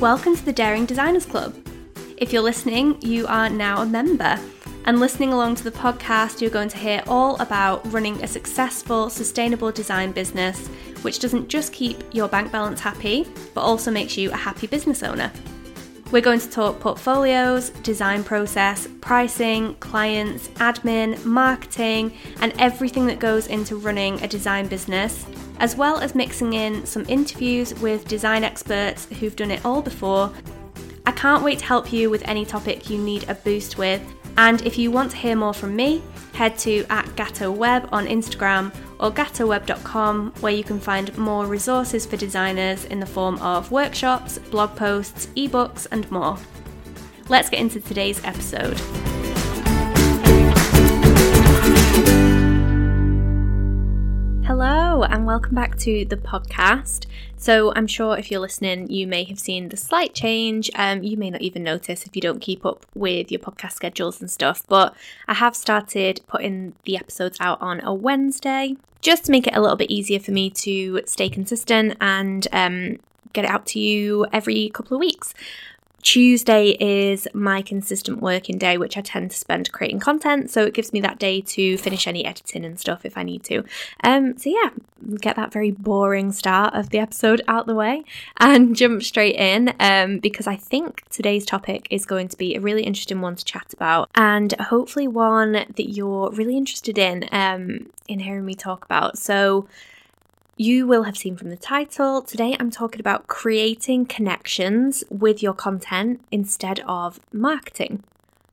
Welcome to the Daring Designers Club. If you're listening, you are now a member. And listening along to the podcast, you're going to hear all about running a successful, sustainable design business, which doesn't just keep your bank balance happy, but also makes you a happy business owner. We're going to talk portfolios, design process, pricing, clients, admin, marketing, and everything that goes into running a design business, as well as mixing in some interviews with design experts who've done it all before. I can't wait to help you with any topic you need a boost with. And if you want to hear more from me, head to at Gatto Web on Instagram or gattoweb.com, where you can find more resources for designers in the form of workshops, blog posts, ebooks, and more. Let's get into today's episode. Welcome back to the podcast. So, I'm sure if you're listening, you may have seen the slight change. Um, you may not even notice if you don't keep up with your podcast schedules and stuff, but I have started putting the episodes out on a Wednesday just to make it a little bit easier for me to stay consistent and um, get it out to you every couple of weeks. Tuesday is my consistent working day, which I tend to spend creating content. So it gives me that day to finish any editing and stuff if I need to. Um, so yeah, get that very boring start of the episode out the way and jump straight in um, because I think today's topic is going to be a really interesting one to chat about and hopefully one that you're really interested in um, in hearing me talk about. So you will have seen from the title, today I'm talking about creating connections with your content instead of marketing.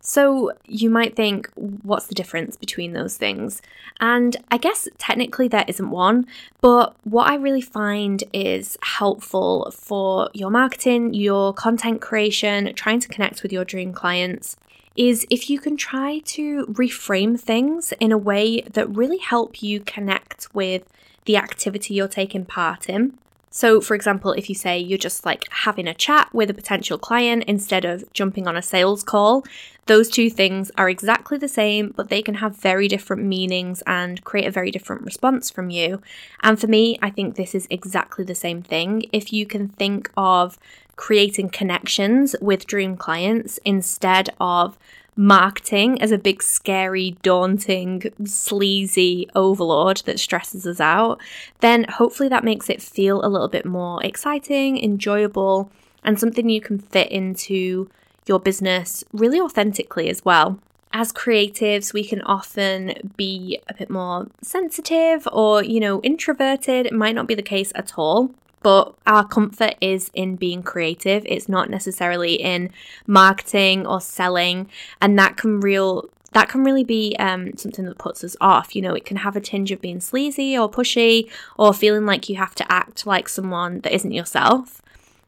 So, you might think, what's the difference between those things? And I guess technically there isn't one, but what I really find is helpful for your marketing, your content creation, trying to connect with your dream clients is if you can try to reframe things in a way that really help you connect with the activity you're taking part in. So, for example, if you say you're just like having a chat with a potential client instead of jumping on a sales call, those two things are exactly the same, but they can have very different meanings and create a very different response from you. And for me, I think this is exactly the same thing. If you can think of creating connections with dream clients instead of marketing as a big, scary, daunting, sleazy overlord that stresses us out, then hopefully that makes it feel a little bit more exciting, enjoyable, and something you can fit into your business really authentically as well. As creatives, we can often be a bit more sensitive or, you know, introverted. It might not be the case at all but our comfort is in being creative. It's not necessarily in marketing or selling, and that can real that can really be um, something that puts us off. You know, it can have a tinge of being sleazy or pushy or feeling like you have to act like someone that isn't yourself.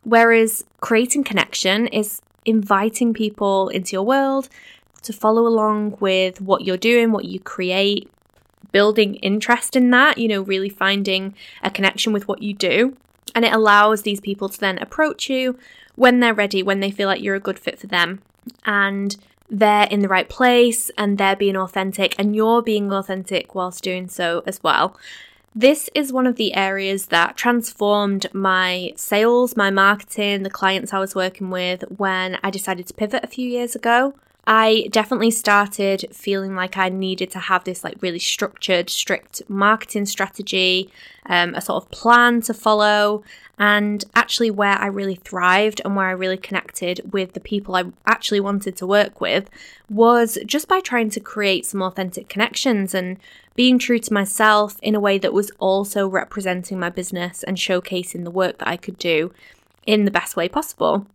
Whereas creating connection is inviting people into your world to follow along with what you're doing, what you create, building interest in that, you know, really finding a connection with what you do. And it allows these people to then approach you when they're ready, when they feel like you're a good fit for them. And they're in the right place and they're being authentic and you're being authentic whilst doing so as well. This is one of the areas that transformed my sales, my marketing, the clients I was working with when I decided to pivot a few years ago. I definitely started feeling like I needed to have this like really structured, strict marketing strategy, um, a sort of plan to follow, and actually where I really thrived and where I really connected with the people I actually wanted to work with was just by trying to create some authentic connections and being true to myself in a way that was also representing my business and showcasing the work that I could do in the best way possible.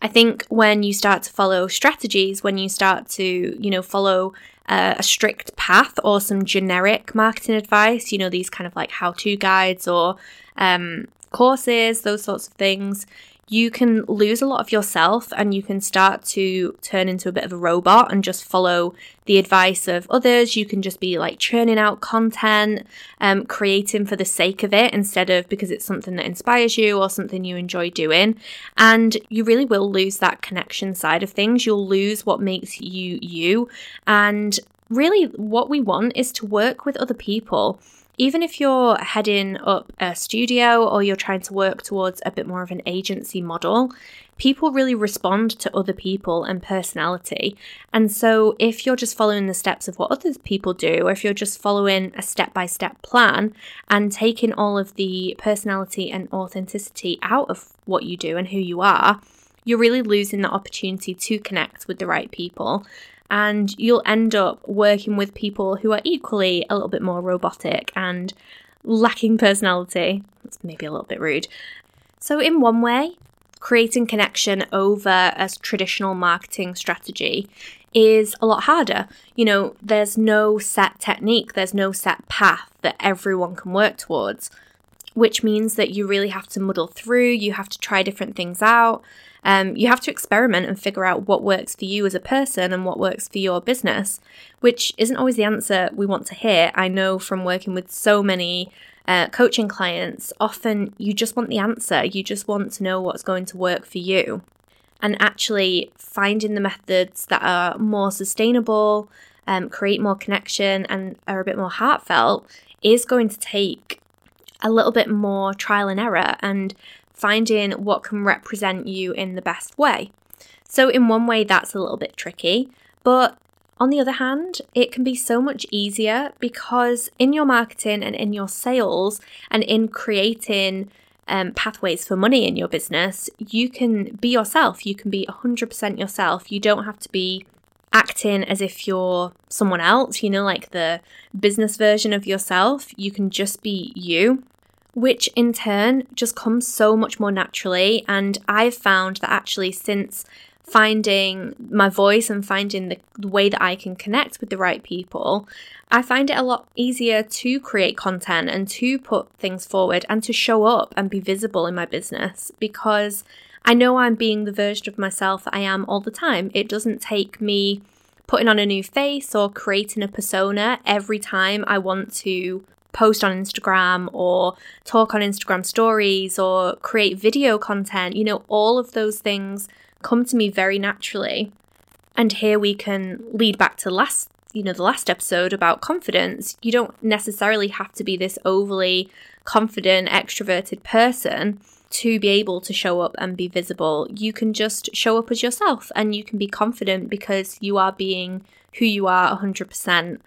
I think when you start to follow strategies, when you start to, you know, follow uh, a strict path or some generic marketing advice, you know, these kind of like how to guides or um, courses, those sorts of things, you can lose a lot of yourself and you can start to turn into a bit of a robot and just follow the advice of others. You can just be like churning out content, um, creating for the sake of it instead of because it's something that inspires you or something you enjoy doing. And you really will lose that connection side of things. You'll lose what makes you you. And really, what we want is to work with other people even if you're heading up a studio or you're trying to work towards a bit more of an agency model, people really respond to other people and personality. And so, if you're just following the steps of what other people do, or if you're just following a step by step plan and taking all of the personality and authenticity out of what you do and who you are, you're really losing the opportunity to connect with the right people. And you'll end up working with people who are equally a little bit more robotic and lacking personality. That's maybe a little bit rude. So, in one way, creating connection over a traditional marketing strategy is a lot harder. You know, there's no set technique, there's no set path that everyone can work towards, which means that you really have to muddle through, you have to try different things out. Um, you have to experiment and figure out what works for you as a person and what works for your business, which isn't always the answer we want to hear. I know from working with so many uh, coaching clients, often you just want the answer. You just want to know what's going to work for you. And actually finding the methods that are more sustainable, um, create more connection, and are a bit more heartfelt is going to take a little bit more trial and error and finding what can represent you in the best way. So, in one way, that's a little bit tricky, but on the other hand, it can be so much easier because in your marketing and in your sales and in creating um, pathways for money in your business, you can be yourself. You can be 100% yourself. You don't have to be acting as if you're someone else, you know, like the business version of yourself. You can just be you, which in turn just comes so much more naturally. And I've found that actually, since finding my voice and finding the, way that I can connect with the right people, I find it a lot easier to create content and to put things forward and to show up and be visible in my business because I know I'm being the version of myself I am all the time. It doesn't take me putting on a new face or creating a persona every time I want to post on Instagram or talk on Instagram stories or create video content. You know, all of those things come to me very naturally. And here we can lead back to last, you know, the last episode about confidence. You don't necessarily have to be this overly confident, extroverted person to be able to show up and be visible. You can just show up as yourself and you can be confident because you are being who you are 100%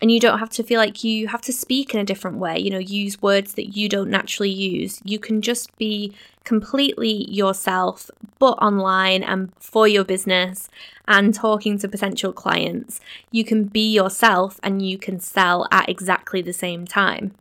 and you don't have to feel like you have to speak in a different way, you know, use words that you don't naturally use. You can just be completely yourself, but online and for your business and talking to potential clients. You can be yourself and you can sell at exactly the same time.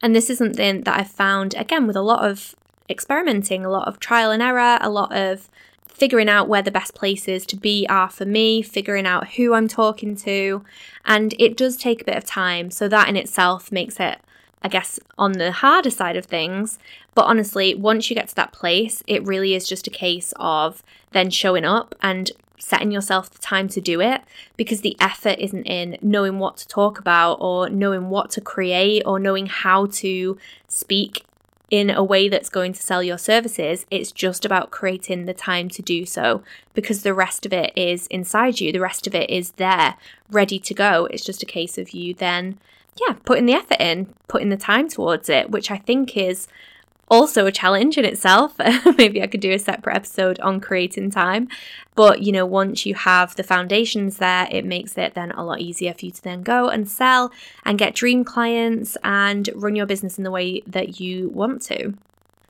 And this is something that I've found again with a lot of experimenting, a lot of trial and error, a lot of figuring out where the best places to be are for me, figuring out who I'm talking to. And it does take a bit of time. So that in itself makes it, I guess, on the harder side of things. But honestly, once you get to that place, it really is just a case of then showing up and setting yourself the time to do it because the effort isn't in knowing what to talk about or knowing what to create or knowing how to speak in a way that's going to sell your services. It's just about creating the time to do so because the rest of it is inside you. The rest of it is there, ready to go. It's just a case of you then, yeah, putting the effort in, putting the time towards it, which I think is also a challenge in itself. Maybe I could do a separate episode on creating time. But, you know, once you have the foundations there, it makes it then a lot easier for you to then go and sell and get dream clients and run your business in the way that you want to.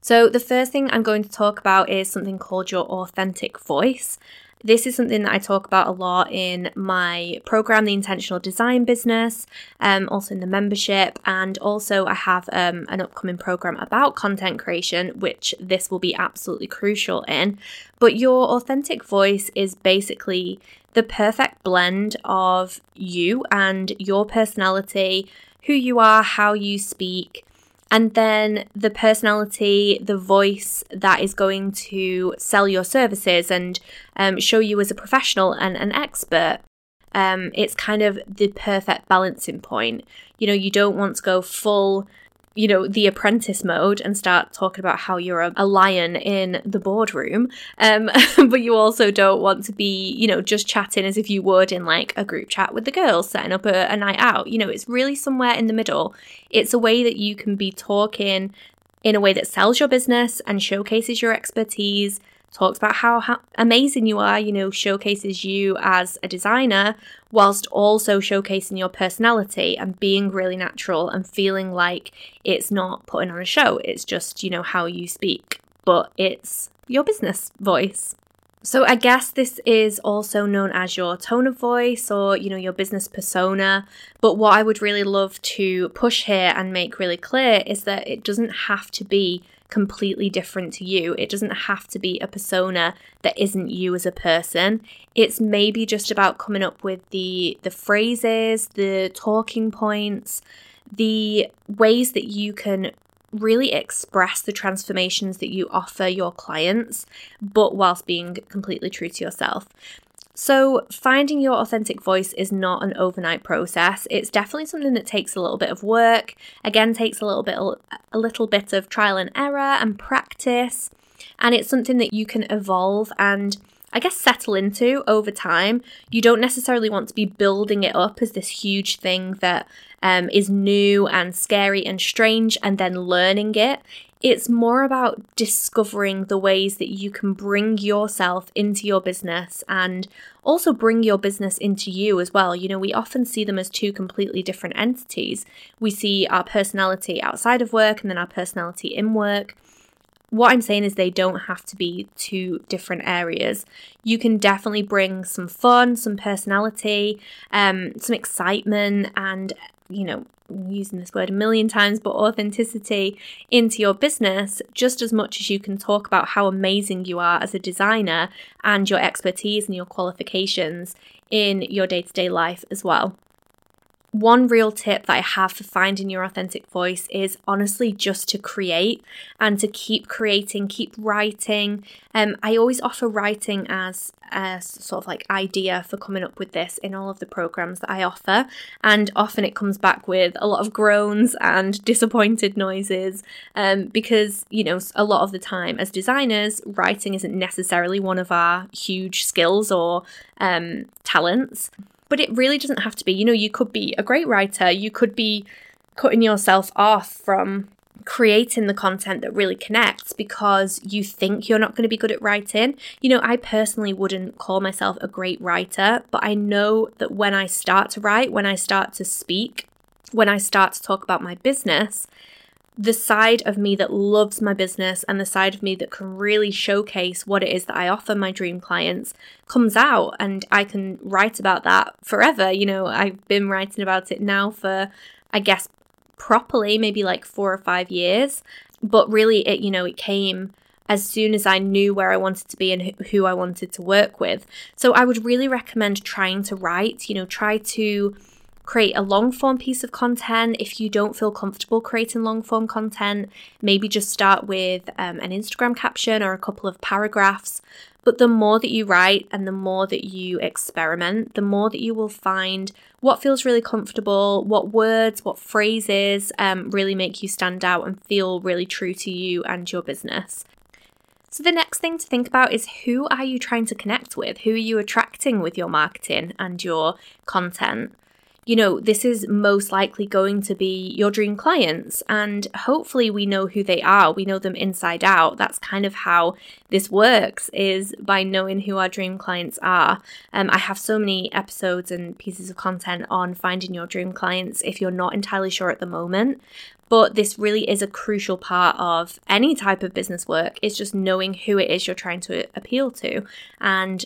So, the first thing I'm going to talk about is something called your authentic voice. This is something that I talk about a lot in my program, The Intentional Design Business, um, also in the membership, and also I have um, an upcoming program about content creation, which this will be absolutely crucial in. But your authentic voice is basically the perfect blend of you and your personality, who you are, how you speak, and then the personality, the voice that is going to sell your services and um, show you as a professional and an expert. Um, it's kind of the perfect balancing point. You know, you don't want to go full you know, the apprentice mode and start talking about how you're a, a lion in the boardroom. Um, but you also don't want to be, you know, just chatting as if you would in like a group chat with the girls, setting up a, a night out. You know, it's really somewhere in the middle. It's a way that you can be talking in a way that sells your business and showcases your expertise talks about how, how amazing you are, you know, showcases you as a designer, whilst also showcasing your personality and being really natural and feeling like it's not putting on a show. It's just, you know, how you speak, but it's your business voice. So I guess this is also known as your tone of voice or, you know, your business persona. But what I would really love to push here and make really clear is that it doesn't have to be completely different to you. It doesn't have to be a persona that isn't you as a person. It's maybe just about coming up with the the phrases, the talking points, the ways that you can really express the transformations that you offer your clients, but whilst being completely true to yourself. So, finding your authentic voice is not an overnight process. It's definitely something that takes a little bit of work. Again, takes a little bit a little bit of trial and error and practice, and it's something that you can evolve and I guess settle into over time. You don't necessarily want to be building it up as this huge thing that um, is new and scary and strange and then learning it. It's more about discovering the ways that you can bring yourself into your business and also bring your business into you as well. You know, we often see them as two completely different entities. We see our personality outside of work and then our personality in work. What I'm saying is they don't have to be two different areas. You can definitely bring some fun, some personality, um, some excitement, and you know, using this word a million times, but authenticity into your business just as much as you can talk about how amazing you are as a designer and your expertise and your qualifications in your day to day life as well one real tip that I have for finding your authentic voice is honestly just to create and to keep creating, keep writing. Um, I always offer writing as a sort of like idea for coming up with this in all of the programs that I offer, and often it comes back with a lot of groans and disappointed noises um, because you know a lot of the time as designers, writing isn't necessarily one of our huge skills or um, talents. But it really doesn't have to be. You know, you could be a great writer, you could be cutting yourself off from creating the content that really connects because you think you're not going to be good at writing. You know, I personally wouldn't call myself a great writer, but I know that when I start to write, when I start to speak, when I start to talk about my business, the side of me that loves my business and the side of me that can really showcase what it is that I offer my dream clients comes out and I can write about that forever. You know, I've been writing about it now for, I guess, properly maybe like four or five years. But really, it, you know, it came as soon as I knew where I wanted to be and who I wanted to work with. So I would really recommend trying to write, you know, try to create a long form piece of content. If you don't feel comfortable creating long form content, maybe just start with um, an Instagram caption or a couple of paragraphs. But the more that you write and the more that you experiment, the more that you will find what feels really comfortable, what words, what phrases um, really make you stand out and feel really true to you and your business. So, the next thing to think about is who are you trying to connect with? Who are you attracting with your marketing and your content? You know, this is most likely going to be your dream clients. And hopefully we know who they are. We know them inside out. That's kind of how this works is by knowing who our dream clients are. Um, I have so many episodes and pieces of content on finding your dream clients if you're not entirely sure at the moment. But this really is a crucial part of any type of business work. It's just knowing who it is you're trying to appeal to and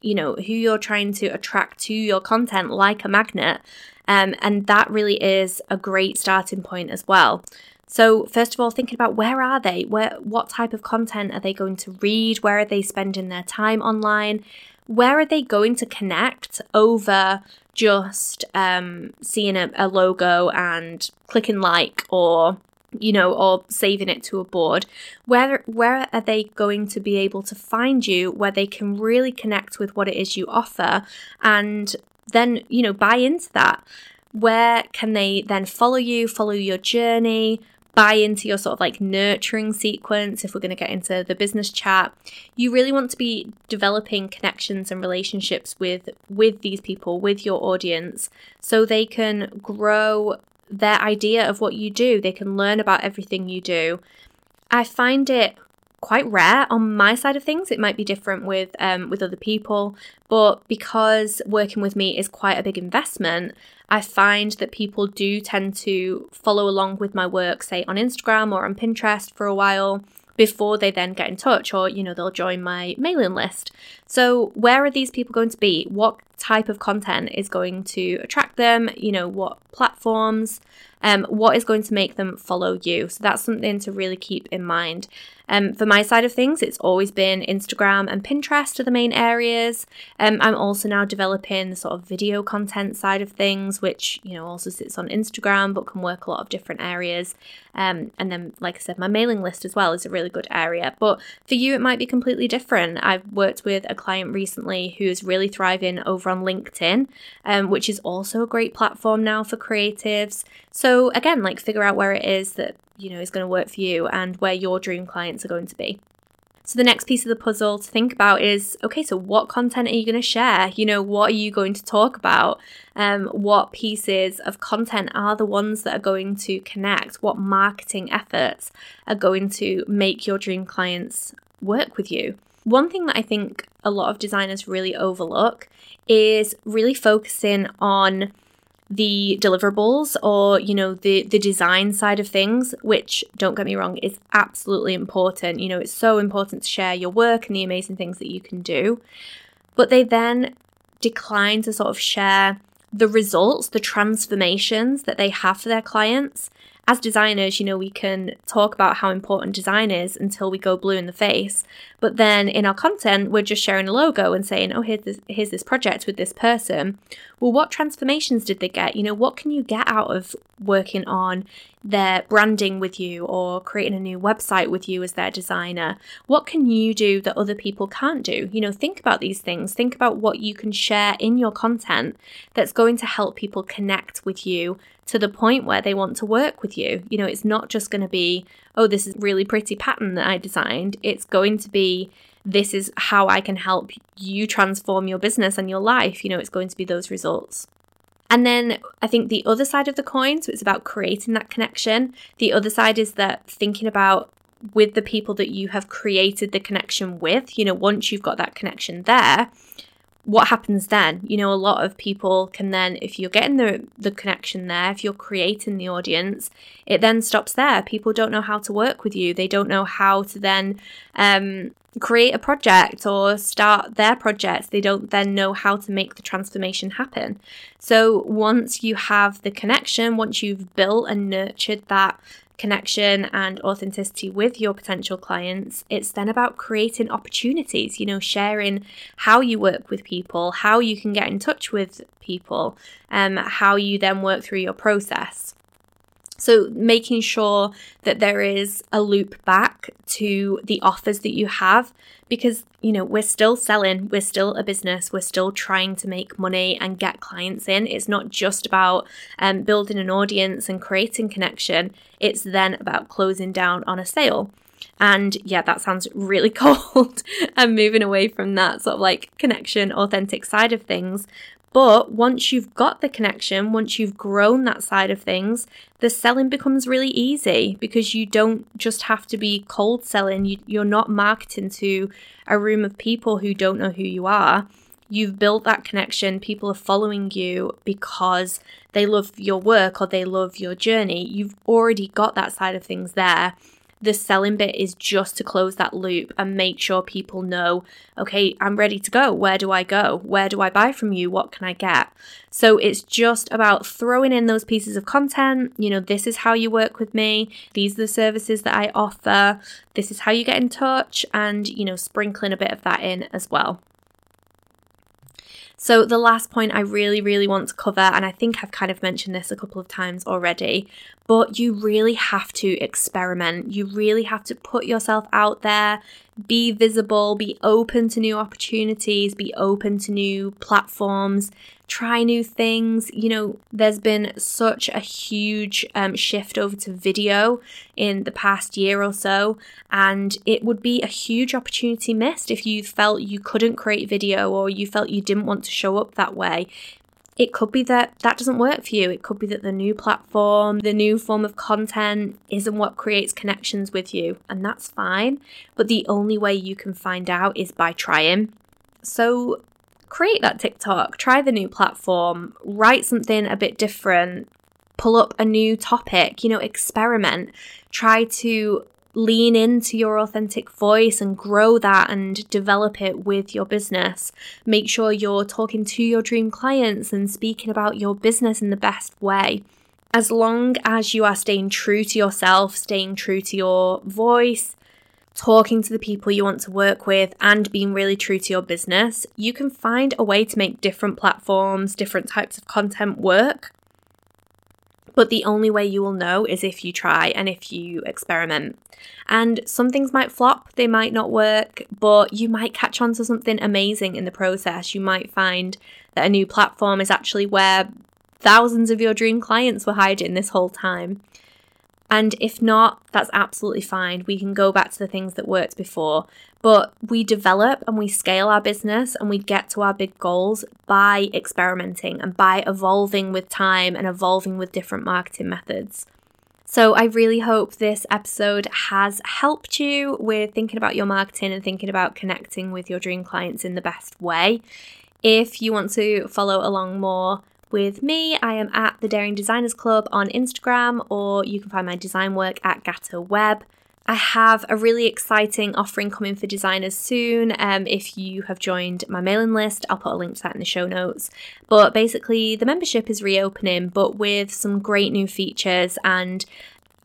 you know, who you're trying to attract to your content like a magnet. Um, and that really is a great starting point as well. So, first of all, thinking about where are they? Where what type of content are they going to read? Where are they spending their time online? Where are they going to connect over just um, seeing a, a logo and clicking like or you know, or saving it to a board, where where are they going to be able to find you where they can really connect with what it is you offer and then, you know, buy into that? Where can they then follow you, follow your journey, buy into your sort of like nurturing sequence, if we're going to get into the business chat, you really want to be developing connections and relationships with with these people, with your audience, so they can grow their idea of what you do. They can learn about everything you do. I find it quite rare on my side of things. It might be different with um, with other people, but because working with me is quite a big investment, I find that people do tend to follow along with my work, say on Instagram or on Pinterest for a while before they then get in touch or you know they'll join my mailing list. So where are these people going to be? What type of content is going to attract them? You know, what platforms? Um, what is going to make them follow you? So that's something to really keep in mind. Um, for my side of things, it's always been Instagram and Pinterest are the main areas. Um, I'm also now developing the sort of video content side of things, which you know also sits on Instagram but can work a lot of different areas. Um, and then, like I said, my mailing list as well is a really good area. But for you, it might be completely different. I've worked with a client recently who's really thriving over on LinkedIn, um, which is also a great platform now for creatives. So again, like figure out where it is that you know is going to work for you and where your dream clients are going to be. So the next piece of the puzzle to think about is okay, so what content are you going to share? You know, what are you going to talk about? Um, what pieces of content are the ones that are going to connect? What marketing efforts are going to make your dream clients work with you? One thing that I think a lot of designers really overlook is really focusing on the deliverables or you know the the design side of things which don't get me wrong is absolutely important. You know it's so important to share your work and the amazing things that you can do. But they then decline to sort of share the results the transformations that they have for their clients as designers, you know, we can talk about how important design is until we go blue in the face. But then in our content, we're just sharing a logo and saying, oh, here's this, here's this project with this person. Well, what transformations did they get? You know, what can you get out of working on their branding with you or creating a new website with you as their designer? What can you do that other people can't do? You know, think about these things. Think about what you can share in your content that's going to help people connect with you to the point where they want to work with you. You know, it's not just going to be, oh, this is really pretty pattern that I designed. It's going to be, this is how I can help you transform your business and your life. You know, it's going to be those results. And then I think the other side of the coin, so it's about creating that connection. The other side is that thinking about with the people that you have created the connection with, you know, once you've got that connection there, what happens then? You know, a lot of people can then, if you're getting the, the connection there, if you're creating the audience, it then stops there. People don't know how to work with you. They don't know how to then um, create a project or start their project. They don't then know how to make the transformation happen. So once you have the connection, once you've built and nurtured that connection and authenticity with your potential clients, it's then about creating opportunities, you know, sharing how you work with people, how you can get in touch with people, um, how you then work through your process. So, making sure that there is a loop back to the offers that you have because, you know, we're still selling, we're still a business, we're still trying to make money and get clients in. It's not just about um, building an audience and creating connection, it's then about closing down on a sale. And yeah, that sounds really cold and moving away from that sort of like connection, authentic side of things. But once you've got the connection, once you've grown that side of things, the selling becomes really easy because you don't just have to be cold selling. You, are not marketing to a room of people who don't know who you are. You've built that connection. People are following you because they love your work or they love your journey. You've already got that side of things there the selling bit is just to close that loop and make sure people know, okay, I'm ready to go. Where do I go? Where do I buy from you? What can I get? So it's just about throwing in those pieces of content. You know, this is how you work with me. These are the services that I offer. This is how you get in touch and, you know, sprinkling a bit of that in as well. So, the last point I really, really want to cover, and I think I've kind of mentioned this a couple of times already, but you really have to experiment. You really have to put yourself out there, be visible, be open to new opportunities, be open to new platforms. Try new things. You know, there's been such a huge um, shift over to video in the past year or so, and it would be a huge opportunity missed if you felt you couldn't create video or you felt you didn't want to show up that way. It could be that that doesn't work for you. It could be that the new platform, the new form of content isn't what creates connections with you, and that's fine. But the only way you can find out is by trying. So create that TikTok, try the new platform, write something a bit different, pull up a new topic, you know, experiment, try to lean into your authentic voice and grow that and develop it with your business. Make sure you're talking to your dream clients and speaking about your business in the best way. As long as you are staying true to yourself, staying true to your voice, talking to the people you want to work with, and being really true to your business, you can find a way to make different platforms, different types of content work. But the only way you will know is if you try and if you experiment. And some things might flop, they might not work, but you might catch on to something amazing in the process. You might find that a new platform is actually where thousands of your dream clients were hiding this whole time. And if not, that's absolutely fine. We can go back to the things that worked before. But we develop and we scale our business and we get to our big goals by experimenting and by evolving with time and evolving with different marketing methods. So, I really hope this episode has helped you with thinking about your marketing and thinking about connecting with your dream clients in the best way. If you want to follow along more, with me, I am at the Daring Designers Club on Instagram, or you can find my design work at Gatto Web. I have a really exciting offering coming for designers soon. Um, if you have joined my mailing list, I'll put a link to that in the show notes. But basically, the membership is reopening, but with some great new features and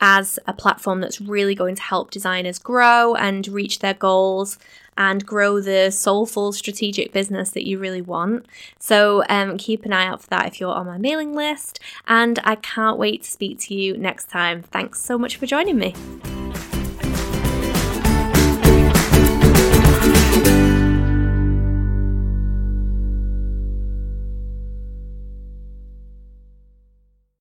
as a platform that's really going to help designers grow and reach their goals and grow the soulful strategic business that you really want. So um, keep an eye out for that if you're on my mailing list. And I can't wait to speak to you next time. Thanks so much for joining me.